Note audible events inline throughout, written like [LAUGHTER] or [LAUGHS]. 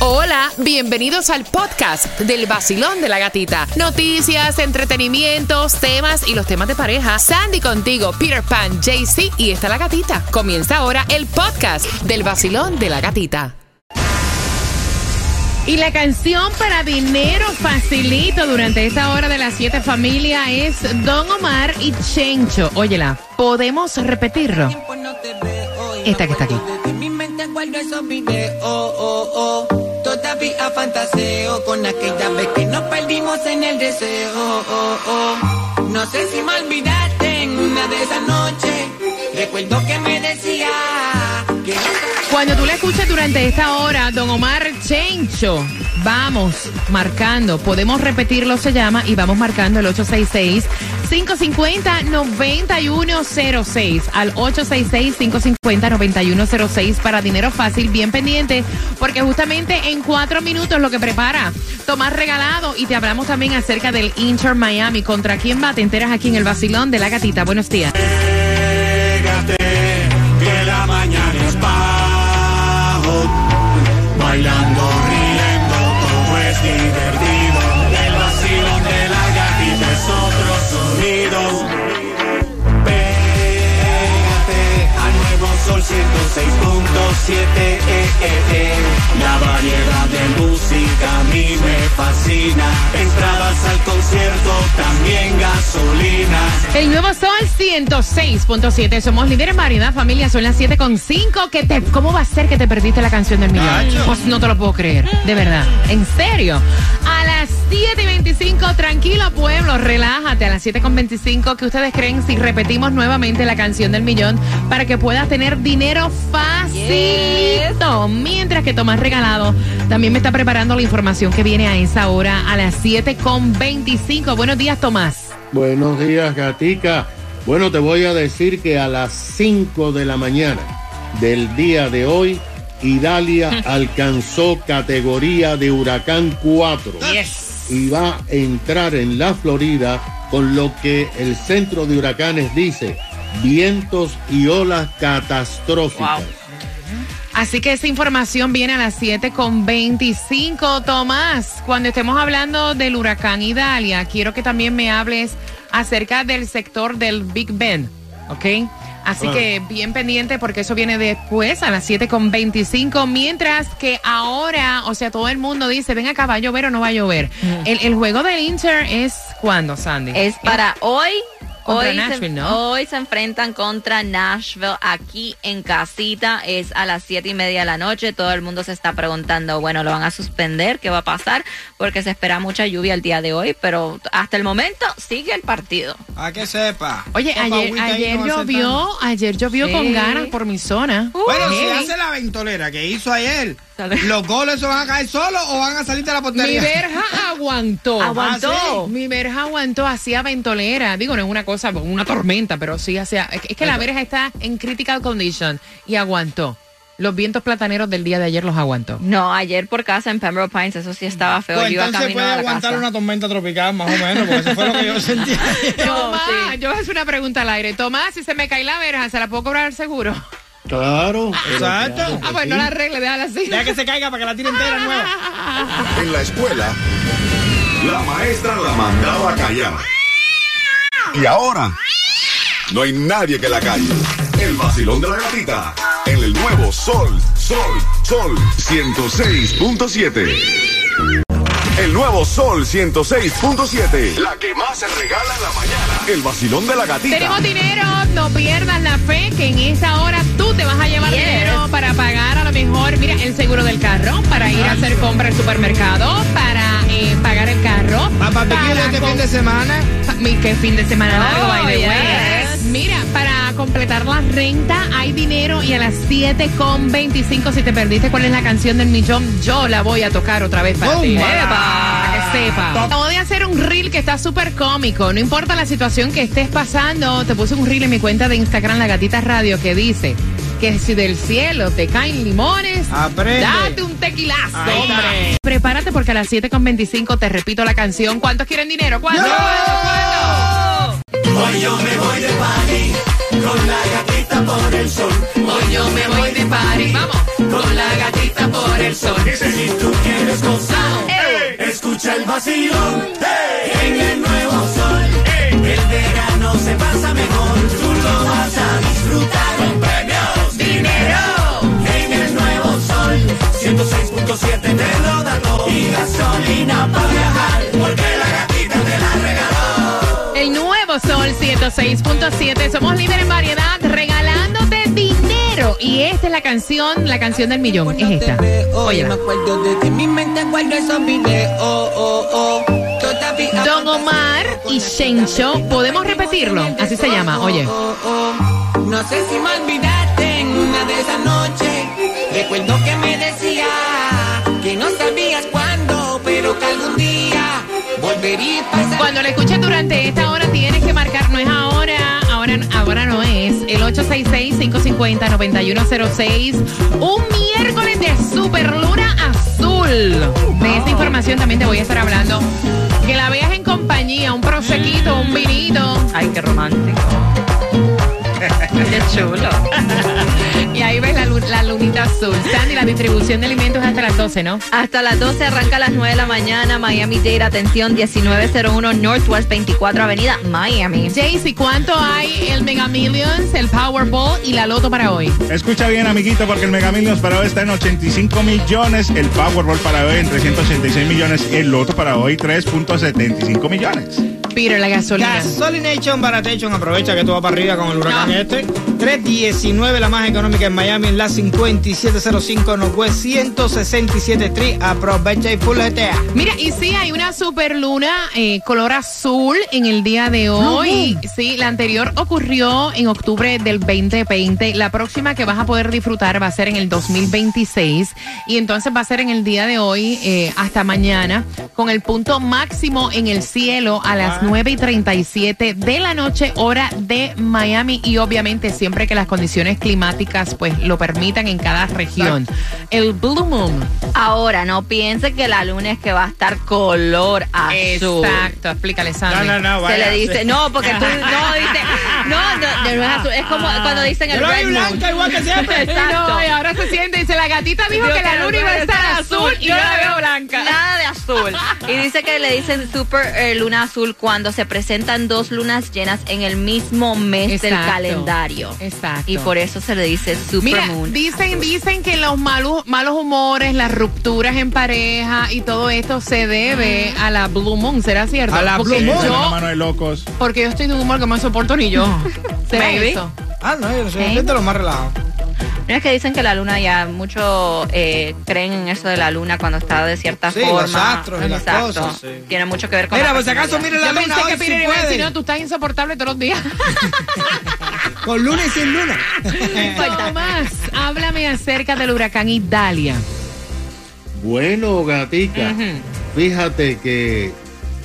Hola, bienvenidos al podcast del vacilón de la gatita. Noticias, entretenimientos, temas y los temas de pareja. Sandy contigo, Peter Pan, JC y está la gatita. Comienza ahora el podcast del vacilón de la gatita. Y la canción para dinero facilito durante esta hora de las siete familia es Don Omar y Chencho. Óyela, ¿podemos repetirlo? Esta que está aquí. Todavía fantaseo con aquella vez que nos perdimos en el deseo, oh, oh. No sé si me olvidaste en una de esas noches. Recuerdo que me decía Cuando tú la escuchas durante esta hora, Don Omar Chencho, vamos marcando, podemos repetirlo, se llama, y vamos marcando el 866-550-9106 al 866-550-9106 para dinero fácil, bien pendiente, porque justamente en cuatro minutos lo que prepara Tomás Regalado y te hablamos también acerca del Inter Miami. ¿Contra quién va? Te enteras aquí en el vacilón de la gatita. Buenos días. 106.7. eh, eh, eh. La variedad de música a mí me fascina. Entradas al concierto, también gasolina. El nuevo Sol 106.7. Somos líderes en variedad, familia. Son las 7.5. ¿Qué te, ¿Cómo va a ser que te perdiste la canción del millón? Nacho. Pues no te lo puedo creer. De verdad. ¿En serio? A las 7.25, tranquilo pueblo, relájate. A las 7.25, ¿qué ustedes creen si repetimos nuevamente la canción del millón para que puedas tener dinero facilito? Mientras que Tomás Regalado también me está preparando la información que viene a esa hora a las 7.25. Buenos días, Tomás. Buenos días, Gatica. Bueno, te voy a decir que a las 5 de la mañana del día de hoy, Idalia [LAUGHS] alcanzó categoría de huracán 4 y va a entrar en la Florida con lo que el centro de huracanes dice, vientos y olas catastróficas. Así que esa información viene a las 7 con 25. Tomás, cuando estemos hablando del huracán Idalia, quiero que también me hables acerca del sector del Big Ben, ¿ok? Así que bien pendiente porque eso viene después a las 7 con 25, mientras que ahora, o sea, todo el mundo dice, ven acá, ¿va a llover o no va a llover? El, el juego del Inter es cuándo, Sandy? Es para hoy. Contra Hoy Nashville, se, ¿no? hoy se enfrentan contra Nashville aquí en casita. Es a las siete y media de la noche. Todo el mundo se está preguntando, bueno, ¿lo van a suspender? ¿Qué va a pasar? Porque se espera mucha lluvia el día de hoy, pero hasta el momento sigue el partido. A que sepa. Oye, ayer, llovió, ayer llovió Sí. con ganas por mi zona. Bueno, si hace la ventolera que hizo ayer. ¿Los goles se van a caer solos o van a salir de la Mi portería? verja aguantó. Aguantó. Ah, Mi verja aguantó, [LAUGHS] hacía ventolera. Digo, no es una cosa, una tormenta, pero sí hacía. Es que- es que la verja está en critical condition y aguantó. Los vientos plataneros del día de ayer los aguantó. No, ayer por casa en Pembroke Pines, eso sí estaba feo. Pues Yo iba entonces puede a la aguantar casa. una tormenta tropical más o menos, porque eso fue lo que yo sentí. [LAUGHS] Tomás, sí. yo voy a hacer una pregunta al aire. Tomás, si se me cae la verja, ¿se la puedo cobrar al seguro? Claro. pero Exacto. claro Ah, pues no sí. la arregle, déjala así. Deja que se caiga para que la tire entera nueva. [LAUGHS] En la escuela, la maestra la mandaba a callar. Y ahora, no hay nadie que la calle. El vacilón de la gatita. En el nuevo Sol, Sol, Sol 106.7. El nuevo Sol 106.7. La que más se regala en la mañana. El vacilón de la gatita. Tenemos dinero, no pierdas la fe que en esta hora tú te vas a llevar Yes. dinero para pagar a lo mejor, mira, el seguro del carro, para ir a hacer compra al supermercado, para eh, pagar el carro. Papá, ¿te para quieres este fin de semana? Qué fin de semana largo, Oh, by the way. yes. Mira, para completar la renta hay dinero y a las 7 con 25 si te perdiste cuál es la canción del millón, yo la voy a tocar otra vez para ti. Tómala. Para que sepa. Acabo de hacer un reel que está súper cómico. No importa la situación que estés pasando, te puse un reel en mi cuenta de Instagram, La Gatita Radio, que dice que si del cielo te caen limones, Aprende. date un tequilazo, hombre. Prepárate porque a las 7 con 25 te repito la canción. ¿Cuántos quieren dinero? ¿Cuántos? ¡Yo! ¿Cuántos? Hoy yo me voy de party con la gatita por el sol. Hoy yo me voy de party. Vamos. con la gatita por el sol. Si tú quieres gozar, escucha el vacilón en el nuevo sol. El verano se pasa mejor, tú lo vas a disfrutar con premios, dinero en el nuevo sol. 106.7 te lo da todo y gasolina para viajar, porque la gatita te la regaló. El nuevo Sol 106.7. Somos líderes en variedad, regalándote dinero. Y esta es la canción, la canción del millón. Es esta. Oye, me acuerdo de ti, mi mente esos videos. Oh, oh, oh. Don Omar y Shencho. ¿Podemos repetirlo? Así se llama. Oye. No sé si me olvidaste en una de esas noches. Recuerdo que me decía que no sabías cuándo, pero que algún día. Cuando lo escuches durante esta hora tienes que marcar, no es ahora, ahora, ahora no es, el 866-550-9106, un miércoles de superluna azul. De esta información también te voy a estar hablando. Que la veas en compañía, un prosequito, un vinito. Ay, qué romántico. Qué chulo. [LAUGHS] Y ahí ves la, la lunita azul. Sandy, la distribución de alimentos es hasta las 12, ¿no? Hasta las 12 arranca a las 9 de la mañana. Miami-Dade, atención, 1901 Northwest 24 Avenida, Miami. Jaycee, ¿cuánto hay el Mega Millions, el Powerball y la Loto para hoy? Escucha bien, amiguito, porque el Mega Millions para hoy está en 85 millones, el Powerball para hoy en 386 millones, el Loto para hoy 3.75 millones. Peter, la gasolina. Gasolination Baratation, aprovecha que tú vas para arriba con el huracán este. 319, la más económica en Miami, en la 5705 Northwest 167 Street. Aprovecha y GTA. Mira, y sí, hay una superluna eh, color azul en el día de hoy. Sí, la anterior ocurrió en octubre del 2020. La próxima que vas a poder disfrutar va a ser en el 2026. Y entonces va a ser en el día de hoy eh, hasta mañana, con el punto máximo en el cielo a las 9 y 37 de la noche, hora de Miami. Y obviamente siempre que las condiciones climáticas pues lo permitan en cada región. El Blue Moon. Ahora, no piense que la luna es que va a estar color azul. Exacto, explícale, Sandy. No, no, no, Se vaya. le dice, no, porque tú [LAUGHS] no dice, no, no, no es azul. Es como cuando dicen el Yo red moon. blanca igual que siempre. Exacto. No, y ahora se siente, dice, la gatita dijo que la luna iba a estar azul y yo la veo blanca. Nada de azul. Y dice que le dicen super eh, luna azul cuando se presentan dos lunas llenas en el mismo mes del Exacto. calendario. Exacto. Y por eso se le dice super Mira, moon. dicen, dicen que los malos, malos humores, las rupturas en pareja y todo esto se debe a la Blue Moon, ¿será cierto? A la porque Blue Moon. Yo, mano de locos. porque yo estoy de un humor que no soporto ni yo. [LAUGHS] ¿Será eso? Ah, no, yo soy de los más relajados. No es que dicen que la luna ya mucho eh, creen en eso de la luna cuando está de cierta Sí, forma. los astros y las cosas, sí. Tiene mucho que ver con Mira, la por si acaso, mire la Yo luna pensé hoy que si puede. no, tú estás insoportable todos los días. [LAUGHS] Con luna y sin luna. Tomás, háblame acerca del huracán Italia. Bueno, gatica, fíjate que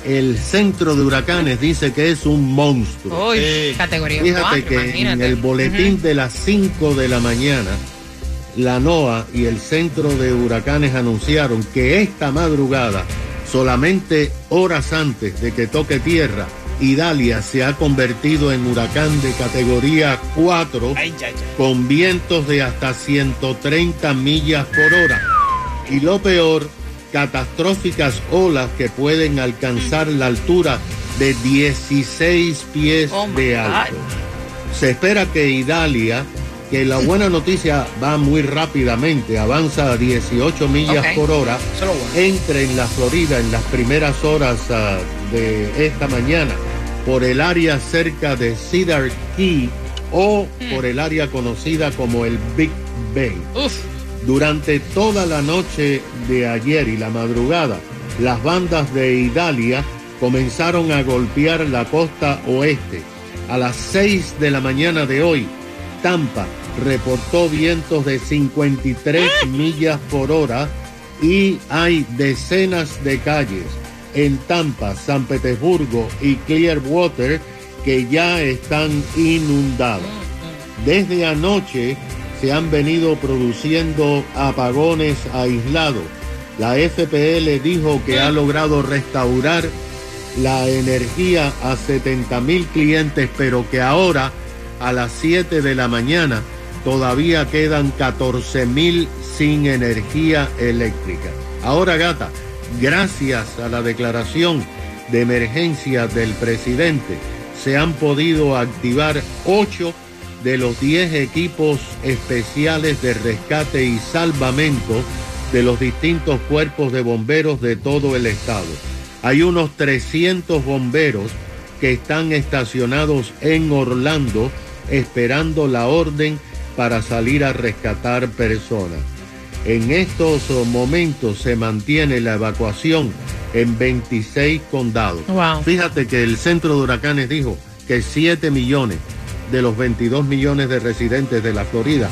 el centro de huracanes dice que es un monstruo. Uy, categoría Fíjate cuatro, que en el boletín de las 5 de la mañana, la NOAA y el centro de huracanes anunciaron que esta madrugada, solamente horas antes de que toque tierra, Idalia se ha convertido en huracán de categoría 4 Ay, ya, ya. con vientos de hasta 130 millas por hora. Y lo peor, catastróficas olas que pueden alcanzar la altura de 16 pies Oh de alto. Se espera que Idalia, que la buena noticia va muy rápidamente, avanza a 18 millas por hora, entre en la Florida en las primeras horas ah, de esta mañana por el área cerca de Cedar Key o por el área conocida como el Big Bay. Uf. Durante toda la noche de ayer y la madrugada, las bandas de Idalia comenzaron a golpear la costa oeste. A las 6 de la mañana de hoy, Tampa reportó vientos de 53 millas por hora y hay decenas de calles en Tampa, San Petersburgo y Clearwater que ya están inundadas. Desde anoche se han venido produciendo apagones aislados. La FPL dijo que ha logrado restaurar la energía a 70 mil clientes, pero que ahora a las 7 de la mañana todavía quedan 14 mil sin energía eléctrica. Ahora, gata, gracias a la declaración de emergencia del presidente, se han podido activar 8 de los 10 equipos especiales de rescate y salvamento de los distintos cuerpos de bomberos de todo el estado. Hay unos 300 bomberos que están estacionados en Orlando esperando la orden para salir a rescatar personas. En estos momentos se mantiene la evacuación en 26 condados. Wow. Fíjate que el centro de huracanes dijo que 7 millones de los 22 millones de residentes de la Florida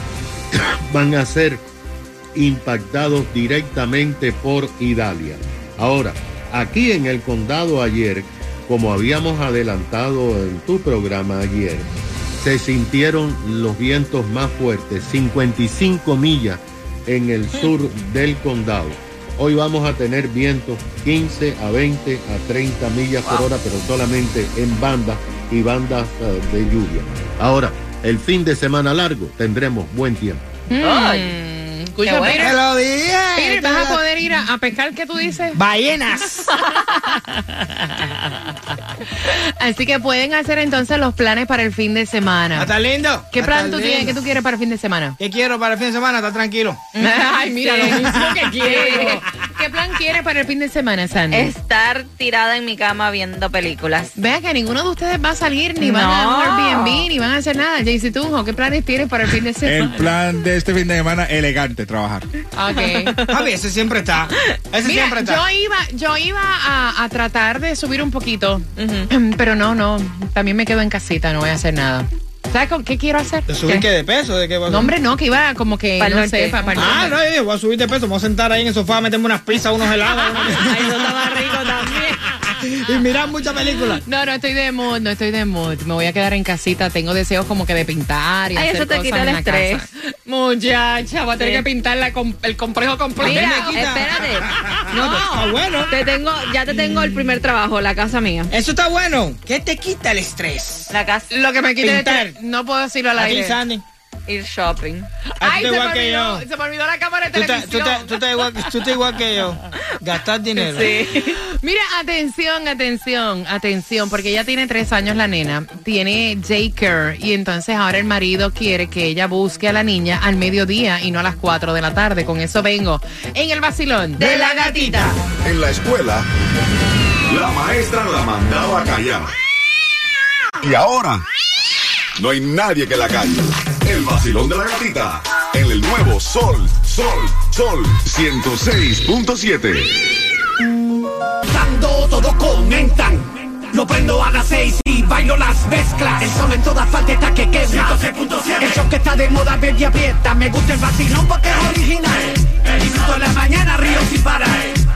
[COUGHS] van a ser impactados directamente por Idalia. Ahora, aquí en el condado ayer, como habíamos adelantado en tu programa ayer, se sintieron los vientos más fuertes, 55 millas en el sur del condado. Hoy vamos a tener vientos 15 a 20 a 30 millas por hora, pero solamente en bandas y bandas eh, de lluvia. Ahora, el fin de semana largo tendremos buen tiempo. Mm, escucha, Qué bueno. Peter, Te lo dije. Peter, ¿vas a poder ir a, a pescar? ¿Qué tú dices? Ballenas. [LAUGHS] Así que pueden hacer entonces los planes para el fin de semana. ¿Está lindo? ¿Qué Está plan tú tienes? ¿Qué tú quieres para el fin de semana? ¿Qué quiero para el fin de semana? Está tranquilo. [LAUGHS] Ay, mira, lo mismo que quiero. ¿Qué plan quieres para el fin de semana, Sandy? Estar tirada en mi cama viendo películas. Vea que ninguno de ustedes va a salir, ni van a un Airbnb, ni van a hacer nada. Jaycee Tunjo, ¿qué planes tienes para el fin de El semana? plan de este fin de semana, elegante, trabajar. Ok. Javi, ese siempre está. Ese Mira, siempre está. yo iba, yo iba a, a tratar de subir un poquito, pero no, no, también me quedo en casita, no voy a hacer nada. ¿Sabes con qué quiero hacer? ¿De subir ¿Qué? qué de peso? ¿De qué vas a No, hombre, no, que iba como que, Pa'l no sé, para Ah, no, yo voy a subir de peso. Me voy a sentar ahí en el sofá, meterme unas pizzas, unos helados. [LAUGHS] Ay, eso más rico [LAUGHS] también. Y mirar muchas películas. No, no estoy de mood, no estoy de mood. Me voy a quedar en casita. Tengo deseos como que de pintar y Ay, hacer eso te cosas quita el en la estrés. casa. Muchacha, voy a tener Sí. que pintar la com- el complejo completo. Mira, espérate. [LAUGHS] No, está bueno. Te tengo, ya te tengo el primer trabajo, la casa mía. Eso está bueno. ¿Qué te quita el estrés? La casa, Lo que me quita el Pintar. estrés, no puedo decirlo al aire. Sandy. ir shopping. Ay, te se me, olvidó, yo. se me olvidó la cámara de Tú tú televisión. estás- tú estás igual, tú estás igual que yo. Gastar dinero. Sí. Mira, atención, atención, atención, porque ella tiene tres años la nena, tiene J-Care y entonces ahora el marido quiere que ella busque a la niña al mediodía y no a las 4 de la tarde. Con eso vengo en el vacilón De la gatita. En la escuela, la maestra la mandaba a callar. Y ahora, no hay nadie que la calle. El vacilón de la gatita. En el nuevo Sol, Sol, Sol 106.7. Dando, todos comentan. Lo prendo a las seis y bailo las mezclas. El sol en todas partes está que quema. 106.7. El show que está de moda, baby aprieta. Me gusta el vacilón porque es original. Disfruto en la mañana, río sin parar.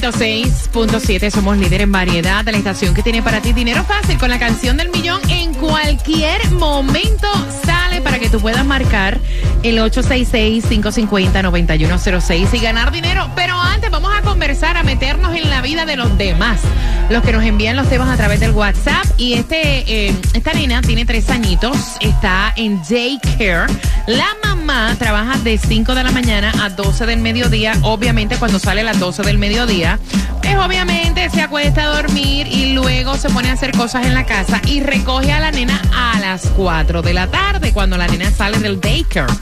106.7, somos líder en variedad de la estación que tiene para ti dinero fácil con la canción del millón. En cualquier momento sale para que tú puedas marcar el 866-550-9106 y ganar dinero. Pero antes vamos a conversar, a meternos en la vida de los demás. Los que nos envían los temas a través del WhatsApp. Y este, eh, esta nena tiene tres añitos, está en daycare. La trabaja de 5 de la mañana a 12 del mediodía. Obviamente cuando sale a las 12 del mediodía, pues obviamente se acuesta a dormir y luego se pone a hacer cosas en la casa y recoge a la nena a las 4 de la tarde cuando la nena sale del daycare.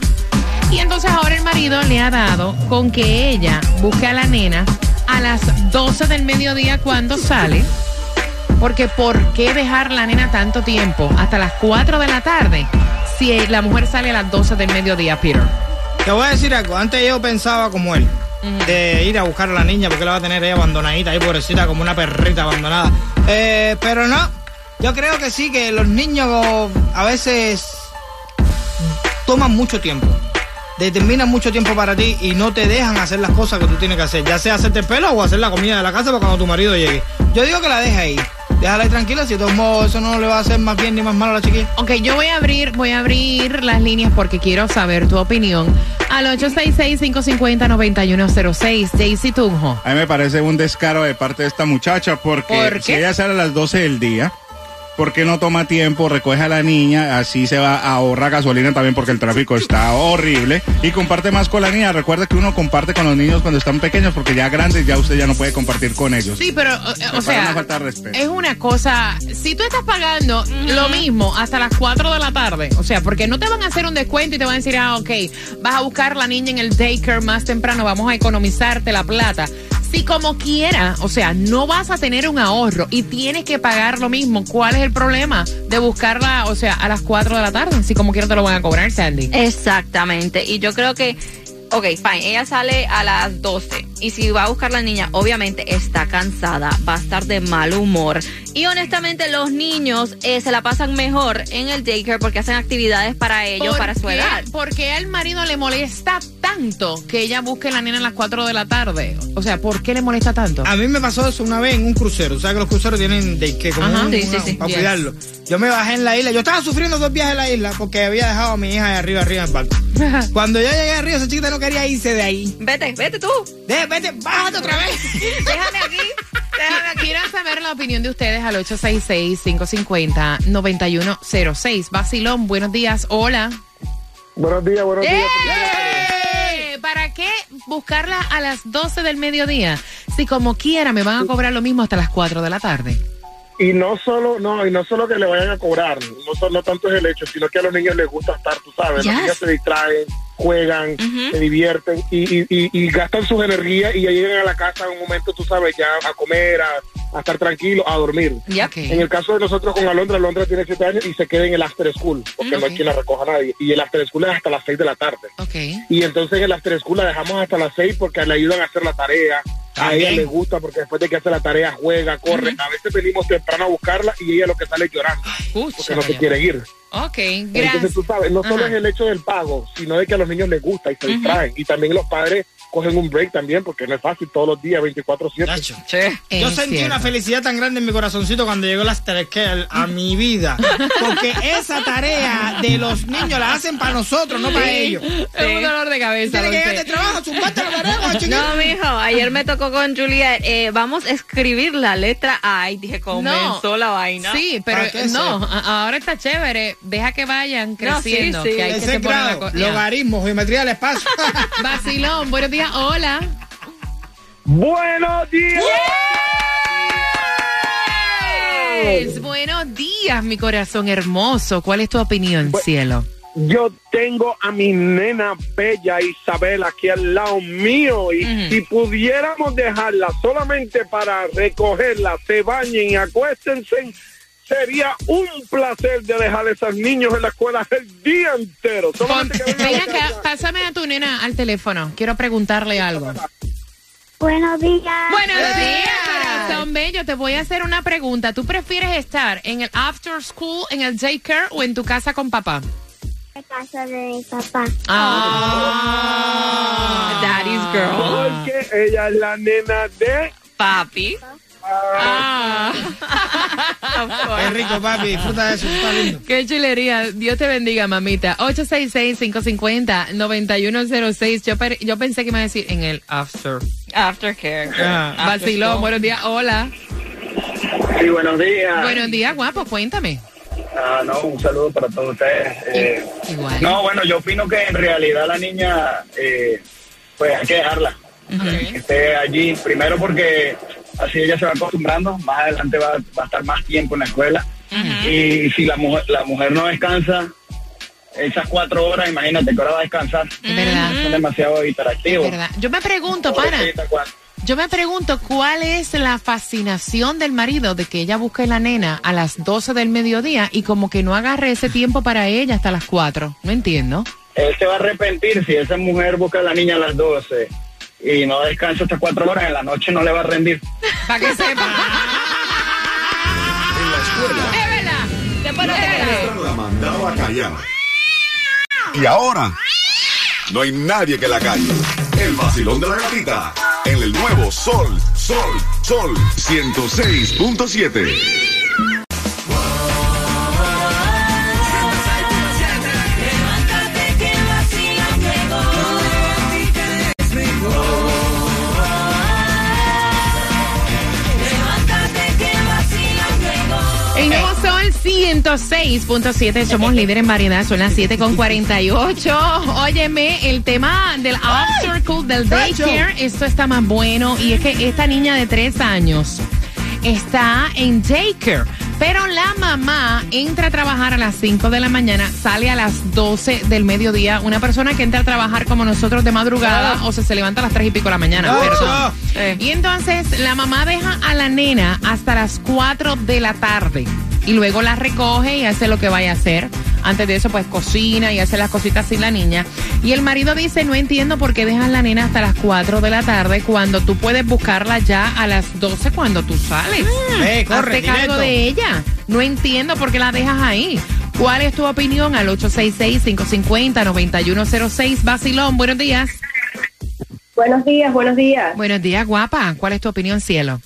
Y entonces ahora el marido le ha dado con que ella busque a la nena a las 12 del mediodía cuando sale. Porque ¿por qué dejar la nena tanto tiempo? Hasta las 4 de la tarde. Si la mujer sale a las 12 del mediodía, Peter. Te voy a decir algo. Antes yo pensaba como él. De ir a buscar a la niña porque la va a tener ahí abandonadita, ahí pobrecita, como una perrita abandonada. Eh, pero no. Yo creo que sí, que los niños a veces toman mucho tiempo. Determinan mucho tiempo para ti y no te dejan hacer las cosas que tú tienes que hacer. Ya sea hacerte el pelo o hacer la comida de la casa para cuando tu marido llegue. Yo digo que la dejes ahí. Déjala ahí tranquila, si de todos modos eso no le va a hacer más bien ni más malo a la chiquilla. Ok, yo voy a abrir, voy a abrir las líneas porque quiero saber tu opinión. Al 866-550-9106, Jaycee Tunjo. A mí me parece un descaro de parte de esta muchacha porque ¿Por si ella sale a las 12 del día, ¿por qué no toma tiempo, recoge a la niña, así se va a ahorrar gasolina también porque el tráfico está horrible y comparte más con la niña? Recuerda que uno comparte con los niños cuando están pequeños porque ya grandes ya usted ya no puede compartir con ellos. Sí, pero, o sea, una falta de respeto. es una cosa, si tú estás pagando lo mismo hasta las 4 de la tarde, o sea, porque no te van a hacer un descuento y te van a decir, ah, ok, vas a buscar la niña en el daycare más temprano, vamos a economizarte la plata. Si como quiera, o sea, no vas a tener un ahorro y tienes que pagar lo mismo, ¿cuál es el problema de buscarla, o sea, a las 4 de la tarde? Si como quiera te lo van a cobrar, Sandy. Exactamente. Y yo creo que, ok, fine, ella sale a las 12. Y si va a buscar la niña, obviamente está cansada, va a estar de mal humor. Y honestamente, los niños eh, se la pasan mejor en el daycare porque hacen actividades para ellos, para su qué- edad. ¿Por qué al marido le molesta tanto que ella busque la nena a las 4 de la tarde? O sea, ¿por qué le molesta tanto? A mí me pasó eso una vez en un crucero. O sea que los cruceros tienen de que como Ajá. un- Sí, sí, sí. para Yes. cuidarlo. Yo me bajé en la isla. Yo estaba sufriendo dos viajes en la isla porque había dejado a mi hija de arriba, arriba en el barco. [LAUGHS] Cuando yo llegué arriba, esa chiquita no quería irse de ahí. Vete, vete tú. De, vete, bájate otra vez. Déjame aquí. Quiero saber la opinión de ustedes al 866-550-9106. Basilón, buenos días. Hola. Buenos días, buenos días. ¡Eh! ¿Para qué buscarla a las 12 del mediodía? Si como quiera me van a cobrar lo mismo hasta las 4 de la tarde. Y no solo, no, y no solo que le vayan a cobrar, no, no tanto es el hecho, sino que a los niños les gusta estar, tú sabes, Yes. los niños se distraen, juegan, se divierten y, y, y, y gastan sus energías y ya llegan a la casa en un momento, tú sabes, ya a comer, a, a estar tranquilo, a dormir. Yep. Ok. En el caso de nosotros con Alondra, Alondra tiene siete años y se queda en el after school, porque no hay quien la recoja a nadie. Y el after school es hasta las seis de la tarde. Ok. Y entonces en el after school la dejamos hasta las seis porque le ayudan a hacer la tarea. A ella le gusta porque después de que hace la tarea juega, corre. A veces venimos temprano a buscarla y ella lo que sale llorando porque Pucha, no se quiere ir. Ok, Entonces gracias. tú sabes, no solo es el hecho del pago, sino de que a los niños les gusta y se distraen. Y también los padres cogen un break también porque no es fácil todos los días, 24/7. Chacho. Che. Yo sentí cierto. una felicidad tan grande en mi corazoncito cuando llegó las Terekel a mi vida. Porque esa tarea de los niños la hacen para nosotros, no para ellos. Es un dolor de cabeza. Tiene que llegar de trabajo, zumbarte la tarea. [LAUGHS] No, mijo, ayer me tocó con Juliet. eh, vamos a escribir la letra A y dije, comenzó la vaina. Sí, pero ¿Para qué no, ahora está chévere. Deja que vayan No, sí, creciendo. sí. que hay que poner la logaritmo, geometría del espacio. [LAUGHS] Vacilón, buenos días. Hola. ¡Buenos días! Yes, Buenos días, mi corazón hermoso. ¿Cuál es tu opinión, Bu- cielo? Yo tengo a mi nena bella Isabel aquí al lado mío y si pudiéramos dejarla solamente para recogerla, se bañen y acuéstense, sería un placer de dejar a esos niños en la escuela el día entero. Pon- que acá, pásame a tu nena al teléfono. Quiero preguntarle algo. Buenos días. Buenos días, corazón bello. Te voy a hacer una pregunta. ¿Tú prefieres estar en el after school, en el daycare o en tu casa con papá? En casa de mi papá. Ah, Daddy's girl. Porque ella es la nena de... Papi. Ah. [LAUGHS] Es rico, papi, disfruta de eso, está lindo. Qué chulería. Dios te bendiga, mamita. 866-550-9106. Yo, per- yo pensé que me iba a decir en el after. Aftercare. Ah, After Vacilón, school. buenos días. Hola. Sí, buenos días. Buenos días, guapo. Cuéntame. Ah, no, un saludo para todos ustedes. Eh, Igual. no, bueno, yo opino que en realidad la niña, eh, pues hay que dejarla. Que esté allí, primero porque así ella se va acostumbrando, más adelante va, va a estar más tiempo en la escuela. Y si la mujer, la mujer no descansa esas cuatro horas, imagínate que ahora va a descansar. Es verdad. Son demasiado Es interactivos. verdad. Yo me pregunto, pana. Yo me pregunto cuál es la fascinación del marido de que ella busque la nena a las 12 del mediodía y como que no agarre ese tiempo para ella hasta las 4. No entiendo. Él se va a arrepentir si esa mujer busca a la niña a las 12 y no descansa hasta cuatro horas, en la noche no le va a rendir. Para que sepa. [LAUGHS] En la escuela, es verdad. Después no te creas. la mandaba a callar. Y ahora, no hay nadie que la calle. El vacilón de la gatita. En el nuevo Sol, Sol, Sol 106.7. 106.7, somos líder en variedad, son las 7 con 48. Óyeme, el tema del after school, del daycare, esto está más bueno. Y es que esta niña de 3 años está en daycare. Pero la mamá entra a trabajar a las 5 de la mañana, sale a las 12 del mediodía. Una persona que entra a trabajar como nosotros de madrugada o se, se levanta a las 3 y pico de la mañana. Ah. perdón. Eh. Y entonces la mamá deja a la nena hasta las 4 de la tarde. Y luego la recoge y hace lo que vaya a hacer. Antes de eso, pues cocina y hace las cositas sin la niña. Y el marido dice, no entiendo por qué dejas la nena hasta las 4 de la tarde cuando tú puedes buscarla ya a las 12 cuando tú sales. Eh, corre, Hazte cargo de ella. No entiendo por qué la dejas ahí. ¿Cuál es tu opinión? Al 866-550-9106. Basilón, buenos días. Buenos días, buenos días. Buenos días, guapa. ¿Cuál es tu opinión, cielo?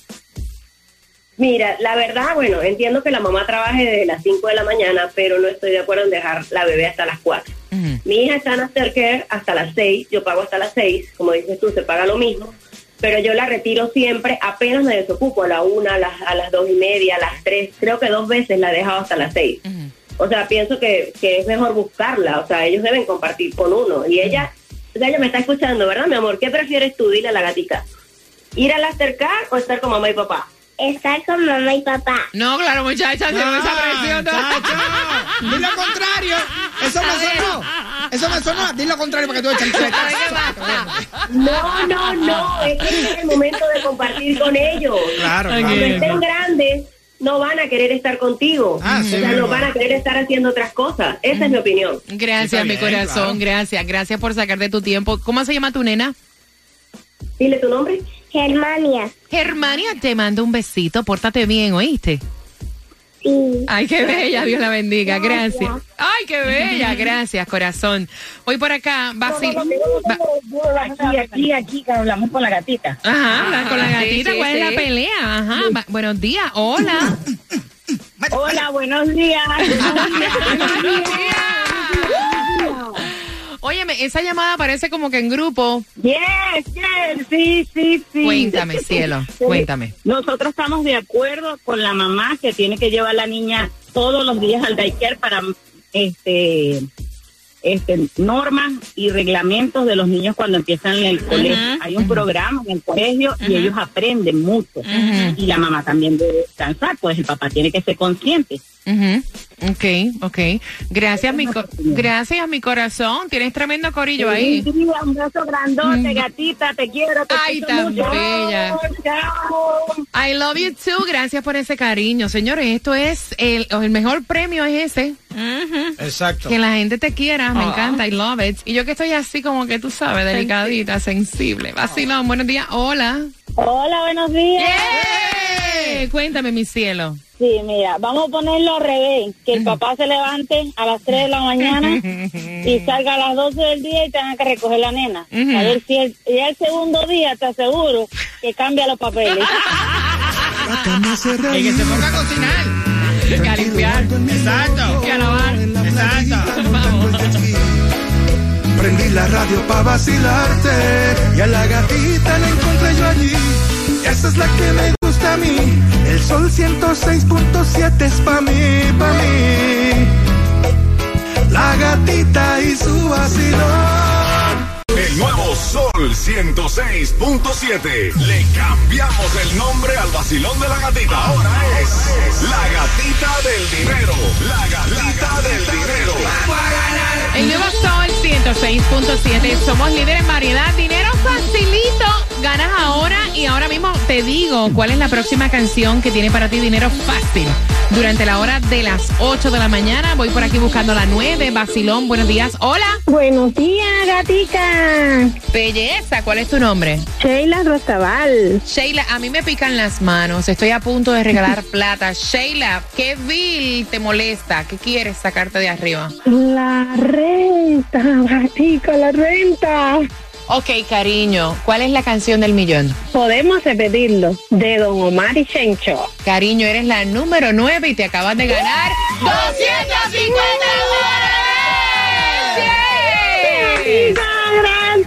Mira, la verdad, bueno, entiendo que la mamá trabaje desde las 5 de la mañana, pero no estoy de acuerdo en dejar la bebé hasta las 4. Ujú. Mi hija está en aftercare hasta las 6, yo pago hasta las 6, como dices tú, se paga lo mismo, pero yo la retiro siempre, apenas me desocupo, a la 1, a las, a las 2 y media, a las 3, creo que dos veces la he dejado hasta las 6. Ujú. O sea, pienso que, que es mejor buscarla, o sea, ellos deben compartir con uno. Y ella, o sea, ella me está escuchando, ¿verdad, mi amor? ¿Qué prefieres tú? Dile a la gatica. ¿Ir al aftercare o estar con mamá y papá? Estar con mamá y papá. No, claro, muchacha, tengo esa presión. chacho, Dile lo contrario. Eso me sonó. Eso me sonó. Dile lo contrario para que tú eches el No, no, no, es que es el momento de compartir con ellos. Claro. Cuando estén grandes, no van a querer estar contigo. Ah, sí, o sea, no van a querer estar haciendo otras cosas. Esa es mi opinión. Gracias, Está mi corazón, claro. gracias. Gracias por sacarte tu tiempo. ¿Cómo se llama tu nena? Dile tu nombre. Germania. Germania, te mando un besito. Pórtate bien, ¿oíste? Sí. Ay, qué bella, Dios la bendiga, gracias. Gracias. Ay, qué bella, [LAUGHS] gracias, corazón. Hoy por acá, Basil. Ba- Aquí, aquí, aquí, que hablamos con la gatita. Ajá, habla con la gatita, sí, ¿cuál es la pelea? Ajá, buenos días, hola. Hola, buenos días. [LAUGHS] Óyeme, esa llamada parece como que en grupo. Yes, yes, sí, sí, sí. Cuéntame, [LAUGHS] cielo, cuéntame. Nosotros estamos de acuerdo con la mamá que tiene que llevar a la niña todos los días al daycare para este este normas y reglamentos de los niños cuando empiezan en el colegio. Hay un programa en el colegio y ellos aprenden mucho. Y la mamá también debe descansar, pues el papá tiene que ser consciente. Ujú, Ok, ok. Gracias, mi, co- gracias, mi corazón. Tienes tremendo corillo ahí. Sí, un beso grandote, gatita, te quiero, te Ay, tan mucho. bella. Chao. I love you too. Gracias por ese cariño. Señores, esto es el, el mejor premio es ese. Exacto. Que la gente te quiera. Me encanta. I love it. Y yo que estoy así como que tú sabes, delicadita, sensible. Vacilón, buenos días. Hola. Hola, buenos días. ¡Eh! Cuéntame, mi cielo. Sí, mira, vamos a ponerlo al revés, que el papá se levante a las 3 de la mañana [LAUGHS] y salga a las 12 del día y tenga que recoger la nena. A ver si el, ya el segundo día te aseguro que cambia los papeles. [LAUGHS] Y que se ponga a cocinar. Y a limpiar. Exacto. Y a lavar. Exacto. Vamos. Prendí la radio pa' vacilarte y a la gatita la encontré yo allí. Esa es la que me gusta a mí. El sol 106.7 es pa' mí, pa' mí. La gatita y su vacilón. El nuevo Sol 106.7. Le cambiamos el nombre al vacilón de la gatita. Ahora es la gatita del dinero. La gatita del dinero. El nuevo Sol 106.7. Somos líderes en variedad. Dinero facilito. Ganas ahora y ahora mismo te digo cuál es la próxima canción que tiene para ti dinero fácil. Durante la hora de las 8 de la mañana voy por aquí buscando la 9. Basilón, buenos días. Hola. Buenos días, gatita. Belleza, ¿cuál es tu nombre? Sheila Rosabal. Sheila, a mí me pican las manos. Estoy a punto de regalar [LAUGHS] plata. Sheila, ¿qué bill te molesta? ¿Qué quieres sacarte de arriba? La renta, gatica, la renta. Ok, cariño, ¿cuál es la canción del millón? Podemos repetirlo, de Don Omar y Chencho. Cariño, eres la número 9 y te acabas de ganar 250 dólares.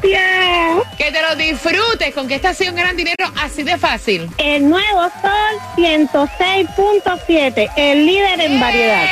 Que te lo disfrutes con que esta sea un gran dinero así de fácil. El nuevo Sol 106.7, el líder en variedad.